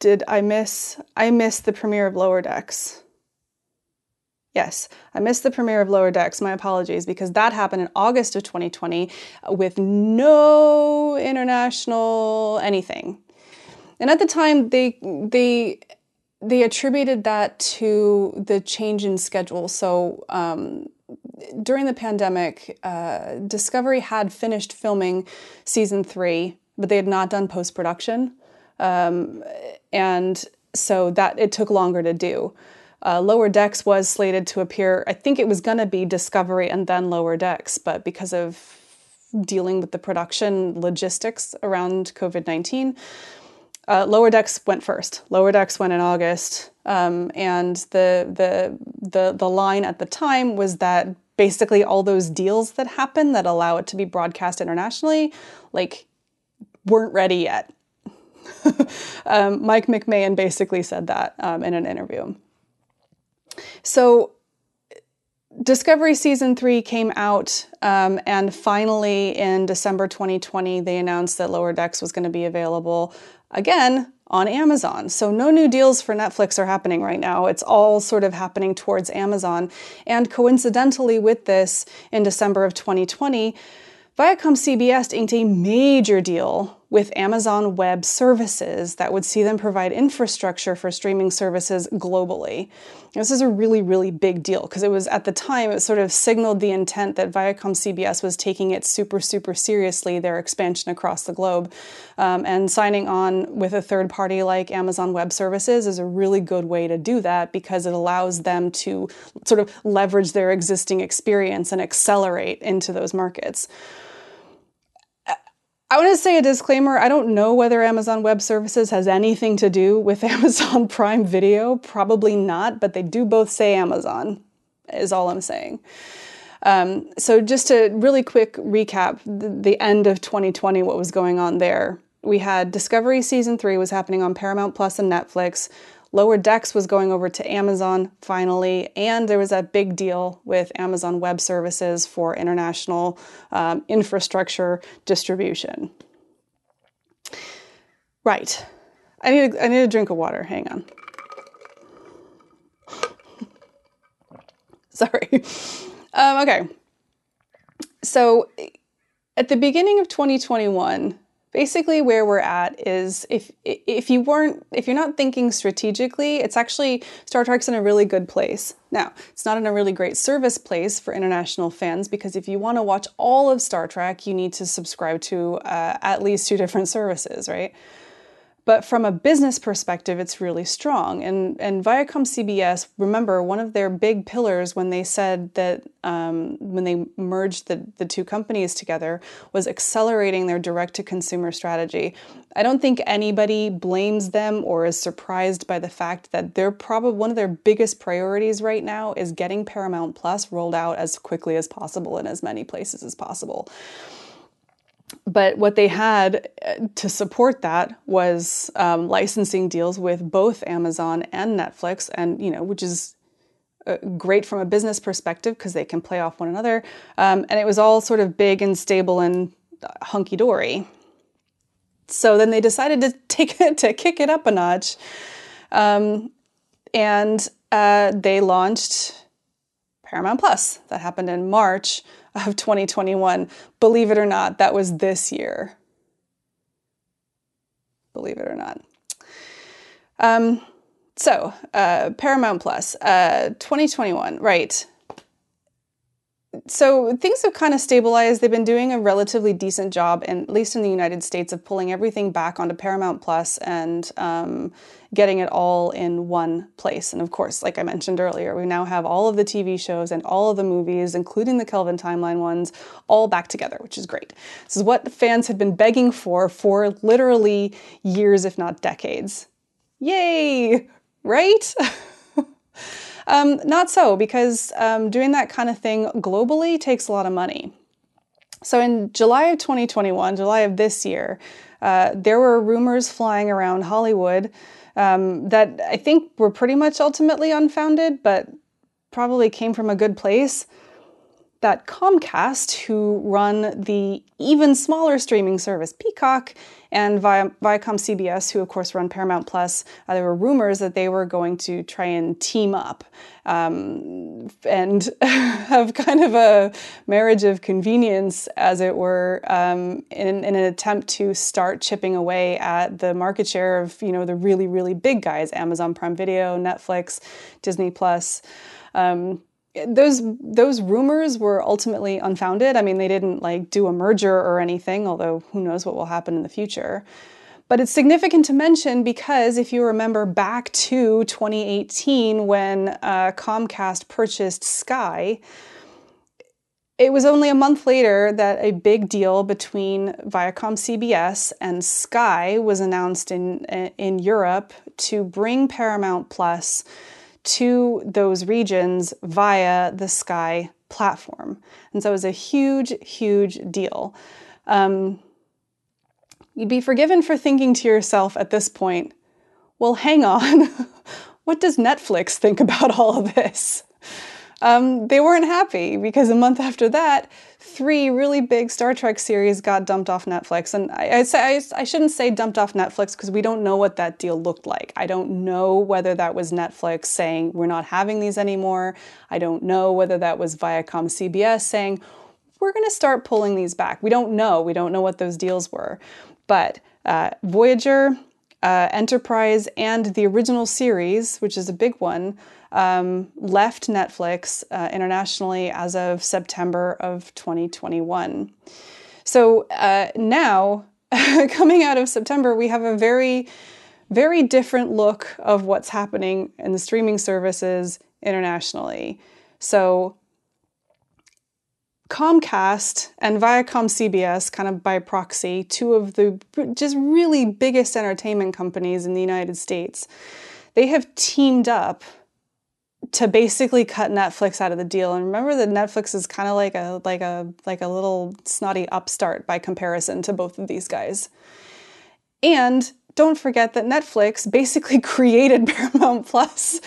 did I miss? I missed the premiere of Lower Decks. Yes, I missed the premiere of Lower Decks. My apologies, because that happened in August of 2020 with no international anything. And at the time, they they they attributed that to the change in schedule. So um, during the pandemic, uh, Discovery had finished filming season three, but they had not done post production, um, and so that it took longer to do. Uh, Lower Decks was slated to appear. I think it was going to be Discovery and then Lower Decks, but because of dealing with the production logistics around COVID nineteen, uh, Lower Decks went first. Lower Decks went in August, um, and the the the the line at the time was that basically all those deals that happen that allow it to be broadcast internationally, like, weren't ready yet. [LAUGHS] um, Mike McMahan basically said that um, in an interview. So Discovery season three came out, um, and finally in December 2020, they announced that Lower Decks was going to be available again on Amazon. So, no new deals for Netflix are happening right now. It's all sort of happening towards Amazon. And coincidentally, with this, in December of 2020, Viacom CBS inked a major deal with Amazon Web Services that would see them provide infrastructure for streaming services globally. This is a really, really big deal because it was at the time, it sort of signaled the intent that Viacom CBS was taking it super, super seriously, their expansion across the globe. Um, and signing on with a third party like Amazon Web Services is a really good way to do that because it allows them to sort of leverage their existing experience and accelerate into those markets. I want to say a disclaimer I don't know whether Amazon Web Services has anything to do with [LAUGHS] Amazon Prime Video. Probably not, but they do both say Amazon, is all I'm saying. Um, so, just a really quick recap the, the end of 2020, what was going on there. We had Discovery Season 3 was happening on Paramount Plus and Netflix. Lower Decks was going over to Amazon finally, and there was that big deal with Amazon Web Services for international um, infrastructure distribution. Right. I need, a, I need a drink of water. Hang on. [LAUGHS] Sorry. Um, okay. So at the beginning of 2021, basically where we're at is if if you weren't if you're not thinking strategically it's actually star trek's in a really good place. Now it's not in a really great service place for international fans because if you want to watch all of star trek you need to subscribe to uh, at least two different services right but from a business perspective, it's really strong. And, and Viacom CBS, remember, one of their big pillars when they said that um, when they merged the, the two companies together was accelerating their direct to consumer strategy. I don't think anybody blames them or is surprised by the fact that they're probably one of their biggest priorities right now is getting Paramount Plus rolled out as quickly as possible in as many places as possible but what they had uh, to support that was um, licensing deals with both Amazon and Netflix, and you know, which is uh, great from a business perspective because they can play off one another. Um, and it was all sort of big and stable and hunky dory. So then they decided to take it to kick it up a notch, um, and uh, they launched Paramount Plus. That happened in March of 2021. Believe it or not, that was this year. Believe it or not. Um, so, uh, Paramount Plus, uh, 2021, right so things have kind of stabilized. They've been doing a relatively decent job, at least in the United States, of pulling everything back onto Paramount Plus and um, getting it all in one place. And of course, like I mentioned earlier, we now have all of the TV shows and all of the movies, including the Kelvin Timeline ones, all back together, which is great. This is what fans had been begging for for literally years, if not decades. Yay! [LAUGHS] Right? [LAUGHS] Um, not so, because um, doing that kind of thing globally takes a lot of money. So in July of 2021, July of this year, uh, there were rumors flying around Hollywood um, that I think were pretty much ultimately unfounded, but probably came from a good place. that Comcast, who run the even smaller streaming service Peacock, and Vi- Viacom CBS, who of course run Paramount Plus, uh, there were rumors that they were going to try and team up um, and [LAUGHS] have kind of a marriage of convenience, as it were, um, in, in, an attempt to start chipping away at the market share of you know the really really big guys: Amazon Prime Video, Netflix, Disney Plus. Um, those those rumors were ultimately unfounded. I mean, they didn't like do a merger or anything, although who knows what will happen in the future. But it's significant to mention because if you remember back to 2018 when uh, Comcast purchased Sky, it was only a month later that a big deal between Viacom CBS and Sky was announced in in Europe to bring Paramount Plus to those regions via the Sky platform. And so it was a huge, huge deal. Um, you'd be forgiven for thinking to yourself at this point, well, hang on, [LAUGHS] what does Netflix think about all of this? Um, they weren't happy because a month after that, three really big Star Trek series got dumped off Netflix. And I, I, I shouldn't say dumped off Netflix because we don't know what that deal looked like. I don't know whether that was Netflix saying we're not having these anymore. I don't know whether that was Viacom CBS saying we're going to start pulling these back. We don't know. We don't know what those deals were. But uh, Voyager, uh, Enterprise, and the original series, which is a big one, um, left Netflix uh, internationally as of September of 2021. So uh, now, [LAUGHS] coming out of September, we have a very, very different look of what's happening in the streaming services internationally. So Comcast and Viacom CBS, kind of by proxy, two of the just really biggest entertainment companies in the United States, they have teamed up to basically cut Netflix out of the deal. And remember that Netflix is kind of like a like a like a little snotty upstart by comparison to both of these guys. And don't forget that Netflix basically [LAUGHS] created Paramount Plus.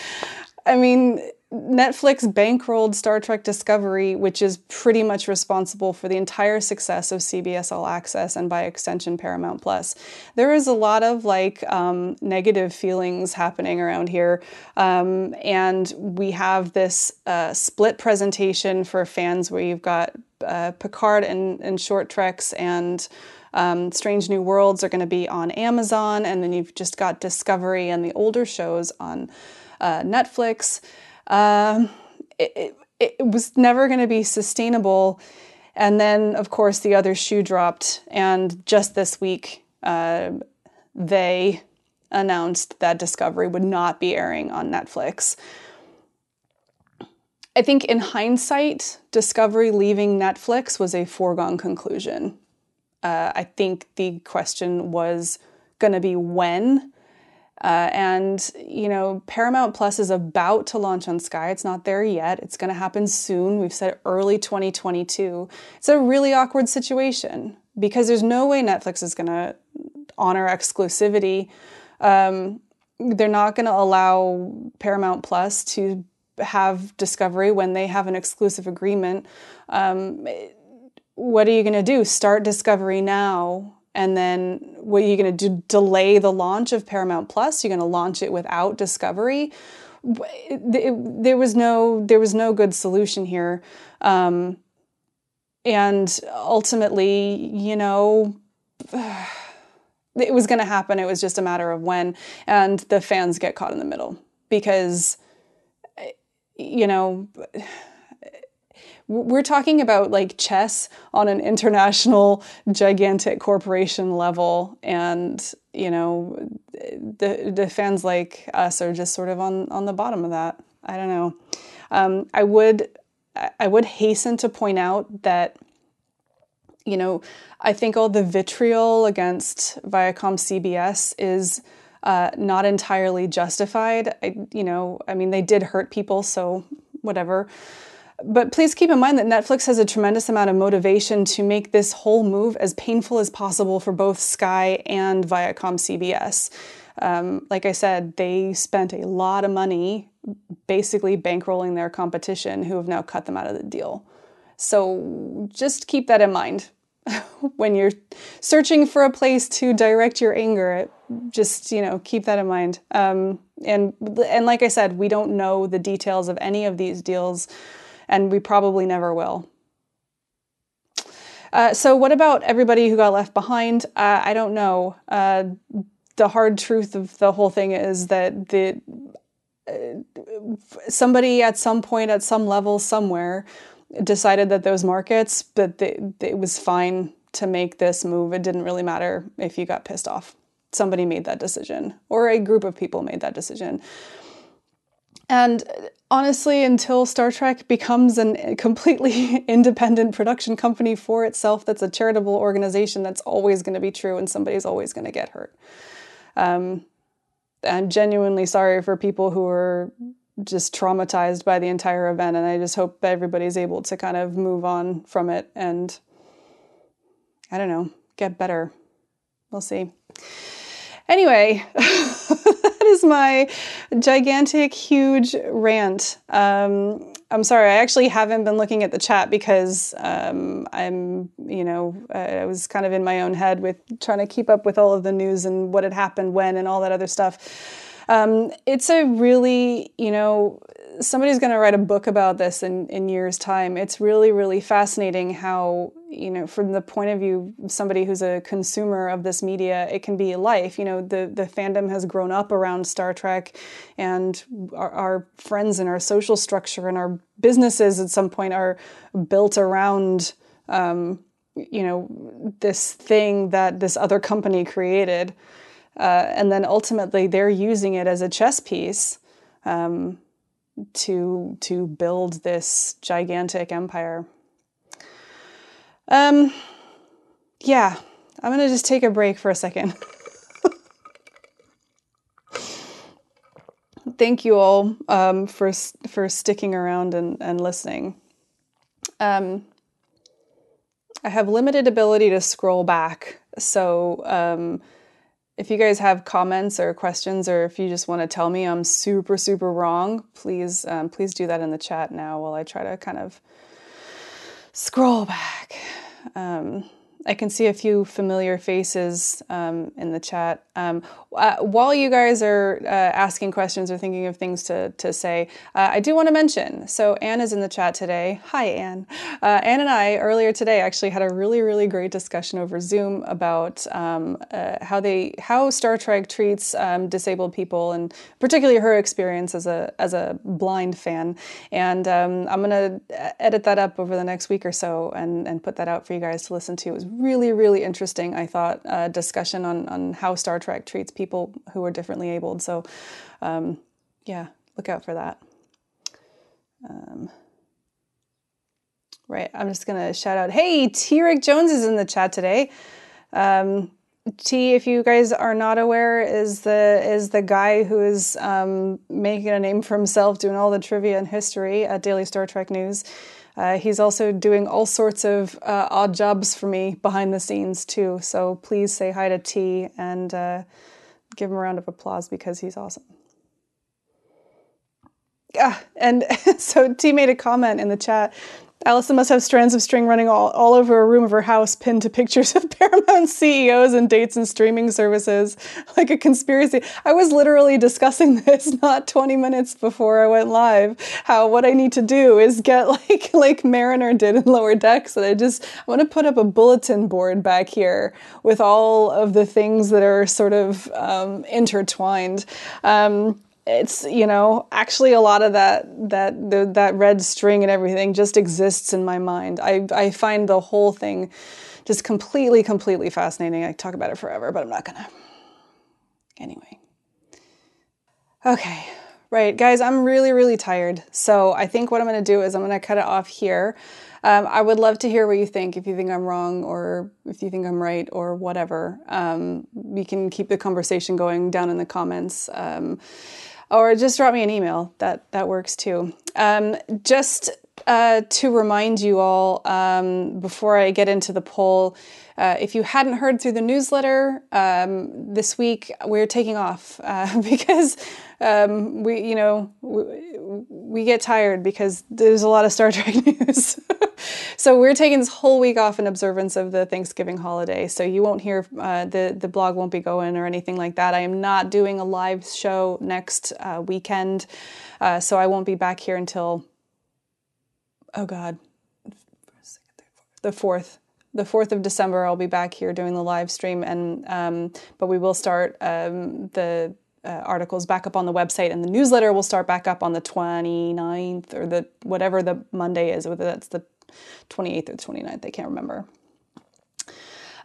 I mean, Netflix bankrolled Star Trek Discovery, which is pretty much responsible for the entire success of CBS All Access and by extension Paramount Plus. There is a lot of like um, negative feelings happening around here, um, and we have this uh, split presentation for fans where you've got uh, Picard and, and short treks and um, Strange New Worlds are going to be on Amazon, and then you've just got Discovery and the older shows on uh, Netflix. Um, it, it, it was never going to be sustainable. And then, of course, the other shoe dropped. And just this week, uh, they announced that Discovery would not be airing on Netflix. I think in hindsight, Discovery leaving Netflix was a foregone conclusion. Uh, I think the question was going to be when. Uh, and, you know, Paramount Plus is about to launch on Sky. It's not there yet. It's going to happen soon. We've said early 2022. It's a really awkward situation because there's no way Netflix is going to honor exclusivity. Um, they're not going to allow Paramount Plus to have Discovery when they have an exclusive agreement. Um, what are you going to do? Start Discovery now and then what are you going to do delay the launch of paramount plus. You're going to launch it without discovery. There was no there was no good solution here. Um, and ultimately you know [SIGHS] it was going to happen. It was just a matter of when. And the fans get caught in the middle because you know we're talking about like chess on an international gigantic corporation level and you know the the fans like us are just sort of on on the bottom of that. I don't know. Um, i would i would hasten to point out that you know i think all the vitriol against viacom cbs is uh, not entirely justified. I, you know i mean they did hurt people so whatever but please keep in mind that Netflix has a tremendous amount of motivation to make this whole move as painful as possible for both Sky and Viacom CBS. Um, like I said, they spent a lot of money basically bankrolling their competition who have now cut them out of the deal. So just keep that in mind [LAUGHS] when you're searching for a place to direct your anger. Just you know, keep that in mind. Um, and and like I said, we don't know the details of any of these deals, and we probably never will. Uh, so, what about everybody who got left behind? Uh, I don't know. Uh, the hard truth of the whole thing is that the uh, somebody at some point, at some level, somewhere, decided that those markets, that it was fine to make this move. It didn't really matter if you got pissed off. Somebody made that decision, or a group of people made that decision. And honestly, until Star Trek becomes a completely [LAUGHS] independent production company for itself, that's a charitable organization, that's always going to be true, and somebody's always going to get hurt. Um, I'm genuinely sorry for people who are just traumatized by the entire event, and I just hope everybody's able to kind of move on from it and, I don't know, get better. We'll see. Anyway, [LAUGHS] that is my gigantic, huge rant. Um, I'm sorry, I actually haven't been looking at the chat because um, I'm, you know, I was kind of in my own head with trying to keep up with all of the news and what had happened when and all that other stuff. Um, it's a really, you know, somebody's going to write a book about this in, in years' time. It's really, really fascinating how, you know, from the point of view of somebody who's a consumer of this media, it can be life. You know, the, the fandom has grown up around Star Trek, and our, our friends and our social structure and our businesses at some point are built around, um, you know, this thing that this other company created. Uh, and then ultimately, they're using it as a chess piece. Um, to to build this gigantic empire. Um, yeah, I'm gonna just take a break for a second. [LAUGHS] Thank you all um, for for sticking around and, and listening. Um, I have limited ability to scroll back, so um, if you guys have comments or questions, or if you just want to tell me I'm super, super wrong, please, um, please do that in the chat now while I try to kind of scroll back. Um, I can see a few familiar faces um, in the chat. Um, uh, while you guys are uh, asking questions or thinking of things to, to say, uh, I do want to mention so, Anne is in the chat today. Hi, Anne. Uh, Anne and I earlier today actually had a really, really great discussion over Zoom about um, uh, how, they, how Star Trek treats um, disabled people and particularly her experience as a, as a blind fan. And um, I'm going to edit that up over the next week or so and, and put that out for you guys to listen to. It was really, really interesting, I thought, uh, discussion on, on how Star Trek treats people who are differently abled. So, um, yeah, look out for that. Um, right, I'm just going to shout out hey, T. Rick Jones is in the chat today. Um, T, if you guys are not aware, is the is the guy who is um, making a name for himself, doing all the trivia and history at Daily Star Trek News. Uh, he's also doing all sorts of uh, odd jobs for me behind the scenes too. So please say hi to T and uh, give him a round of applause because he's awesome. Yeah, and [LAUGHS] so T made a comment in the chat Allison must have strands of string running all, all over a room of her house pinned to pictures [LAUGHS] of Paramount CEOs and dates and streaming services, [LAUGHS] like a conspiracy. I was literally discussing [LAUGHS] this not 20 minutes before I went live. How what I need to do is get like like Mariner did in Lower Decks, and I just I want to put up a bulletin board back here with all of the things that are sort of um, intertwined. Um, it's you know actually a lot of that that the, that red string and everything just exists in my mind. I i find the whole thing just completely completely fascinating. I talk about it forever but i'm not gonna. Anyway. Okay. Right guys i'm really really tired. So i think what i'm gonna do is i'm gonna cut it off here. Um, I would love to hear what you think. If you think I'm wrong, or if you think I'm right, or whatever, um, we can keep the conversation going down in the comments. Um, or just drop me an email. That that works too. Um, just uh, to remind you all um, before I get into the poll, uh, if you hadn't heard through the newsletter um, this week, we're taking off uh, [LAUGHS] because um, we, you know, we, we, get tired because there's a lot of Star [LAUGHS] Trek news. [LAUGHS] so we're taking this whole week off in observance of the Thanksgiving holiday. So you won't hear uh, the the blog won't be going or anything like that. I am not doing a live show next uh, weekend, uh, so I won't be back here until oh god, the fourth. The fourth of December, I'll be back here doing the live stream, and um, but we will start um, the uh, articles back up on the website and the newsletter will start back up on the 29th or the whatever the Monday is, whether that's the 28th or the 29th, I can't remember.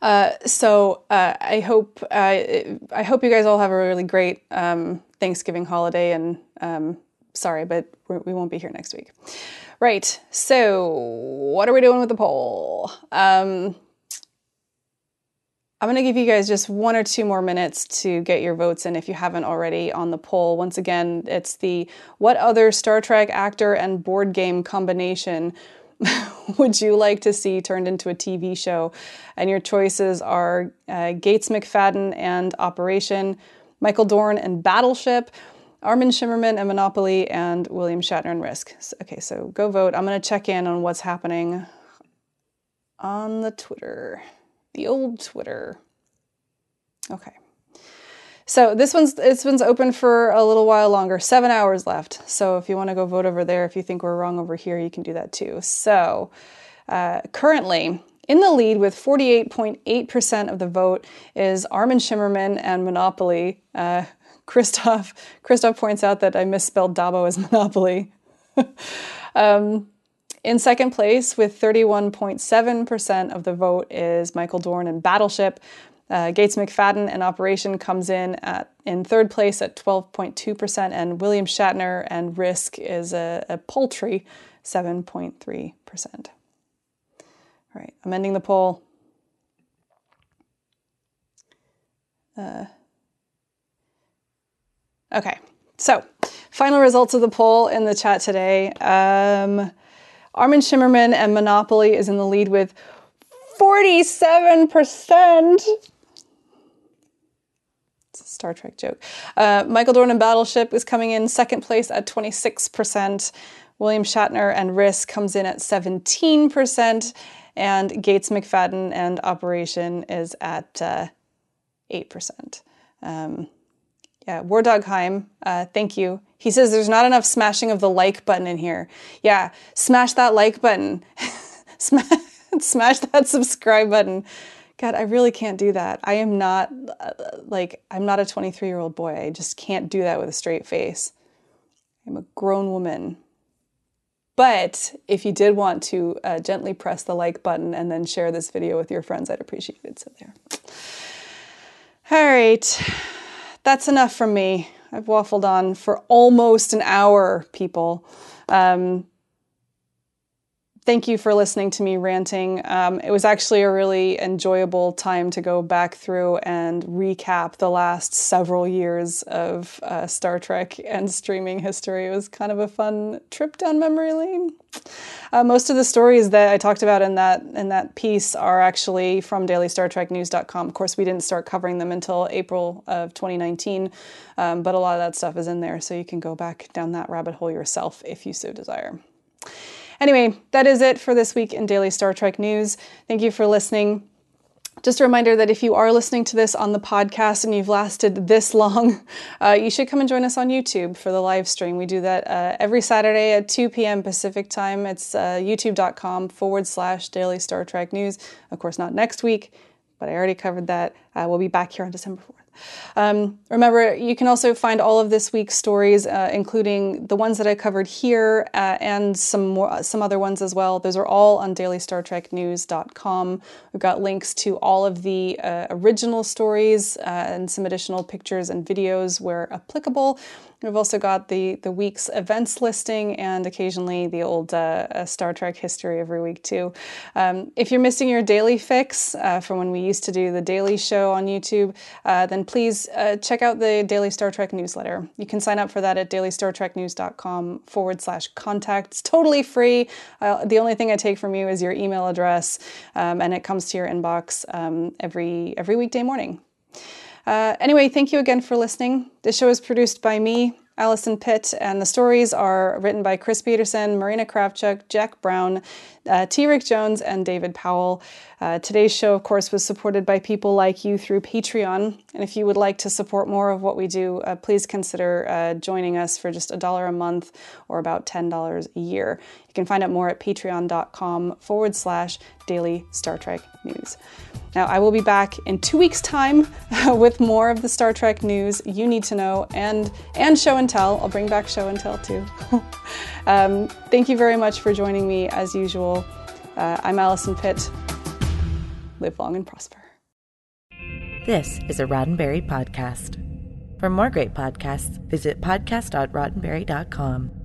Uh, so uh, I hope I hope you guys all have a really great um, Thanksgiving holiday. And um, sorry, but we won't be here next week. Right. So what are we doing with the poll? Um, I'm going to give you guys just one or two more minutes to get your votes in if you haven't already on the poll. Once again, it's the what other Star Trek actor and board game combination [LAUGHS] would you like to see turned into a TV show? And your choices are uh, Gates McFadden and Operation, Michael Dorn and Battleship, Armin Shimerman and Monopoly, and William Shatner and Risk. Okay, so go vote. I'm going to check in on what's happening on the Twitter the old Twitter. Okay. So this one's this one's open for a little while longer, seven hours left. So if you want to go vote over there, if you think we're wrong over here, you can do that too. So uh, currently in the lead with 48.8% of the vote is Armin Shimerman and Monopoly. Uh, Christoph Christoph points out that I misspelled Dabo as Monopoly. [LAUGHS] um, in second place, with 31.7% of the vote, is Michael Dorn and Battleship. Uh, Gates McFadden and Operation comes in at in third place at 12.2%, and William Shatner and Risk is a, a paltry 7.3%. All right, I'm ending the poll. Uh, okay, so final results of the poll in the chat today. Um, Armin Shimerman and Monopoly is in the lead with 47%. It's a Star Trek joke. Uh, Michael Dorn and Battleship is coming in second place at 26%. William Shatner and Risk comes in at 17%. And Gates McFadden and Operation is at uh, 8%. Um, yeah, Wardogheim, uh, thank you. He says there's not enough smashing of the like button in here. Yeah, smash that like button. [LAUGHS] smash, [LAUGHS] smash that subscribe button. God, I really can't do that. I am not uh, like I'm not a 23 year old boy. I just can't do that with a straight face. I'm a grown woman. But if you did want to uh, gently press the like button and then share this video with your friends, I'd appreciate it. So there. All right. That's enough from me. I've waffled on for almost an hour, people. Um, thank you for listening to me ranting. Um, it was actually a really enjoyable time to go back through and recap the last several years of uh, Star Trek and streaming history. It was kind of a fun trip down memory lane. Uh, most of the stories that I talked about in that in that piece are actually from DailyStarTrekNews.com. Of course, we didn't start covering them until April of 2019, um, but a lot of that stuff is in there, so you can go back down that rabbit hole yourself if you so desire. Anyway, that is it for this week in Daily Star Trek News. Thank you for listening. Just a reminder that if you are listening to this on the podcast and you've lasted this [LAUGHS] long, uh, you should come and join us on YouTube for the live stream. We do that uh, every Saturday at 2 p.m. Pacific time. It's uh, youtube.com forward slash daily Star Trek news. Of course, not next week, but I already covered that. Uh, we'll be back here on December 4th. Um, remember, you can also find all of this week's stories, uh, including the ones that I covered here uh, and some more, some other ones as well. Those are all on DailyStarTrekNews.com. We've got links to all of the uh, original stories uh, and some additional pictures and videos where applicable. We've also got the the week's events listing and occasionally the old uh, Star Trek history every week too. Um, if you're missing your daily fix uh, from when we used to do the daily show on YouTube, uh, then please uh, check out the Daily Star Trek newsletter. You can sign up for that at dailystartreknews.com forward slash contact. It's totally free. Uh, the only thing I take from you is your email address, um, and it comes to your inbox um, every every weekday morning. Uh, anyway, thank you again for listening. This show is produced by me, Allison Pitt, and the stories are written by Chris Peterson, Marina Kravchuk, Jack Brown, uh, T. Rick Jones, and David Powell. Uh, today's show, of course, was supported by people like you through Patreon. And if you would like to support more of what we do, uh, please consider uh, joining us for just a dollar a month or about $10 a year. You can find out more at patreon.com forward slash daily Star Trek news. Now, I will be back in two weeks' time [LAUGHS] with more of the Star Trek news you need to know and, and show and tell. I'll bring back show and tell too. [LAUGHS] um, thank you very much for joining me as usual. Uh, I'm Allison Pitt. Live long and prosper. This is a Roddenberry podcast. For more great podcasts, visit podcast.roddenberry.com.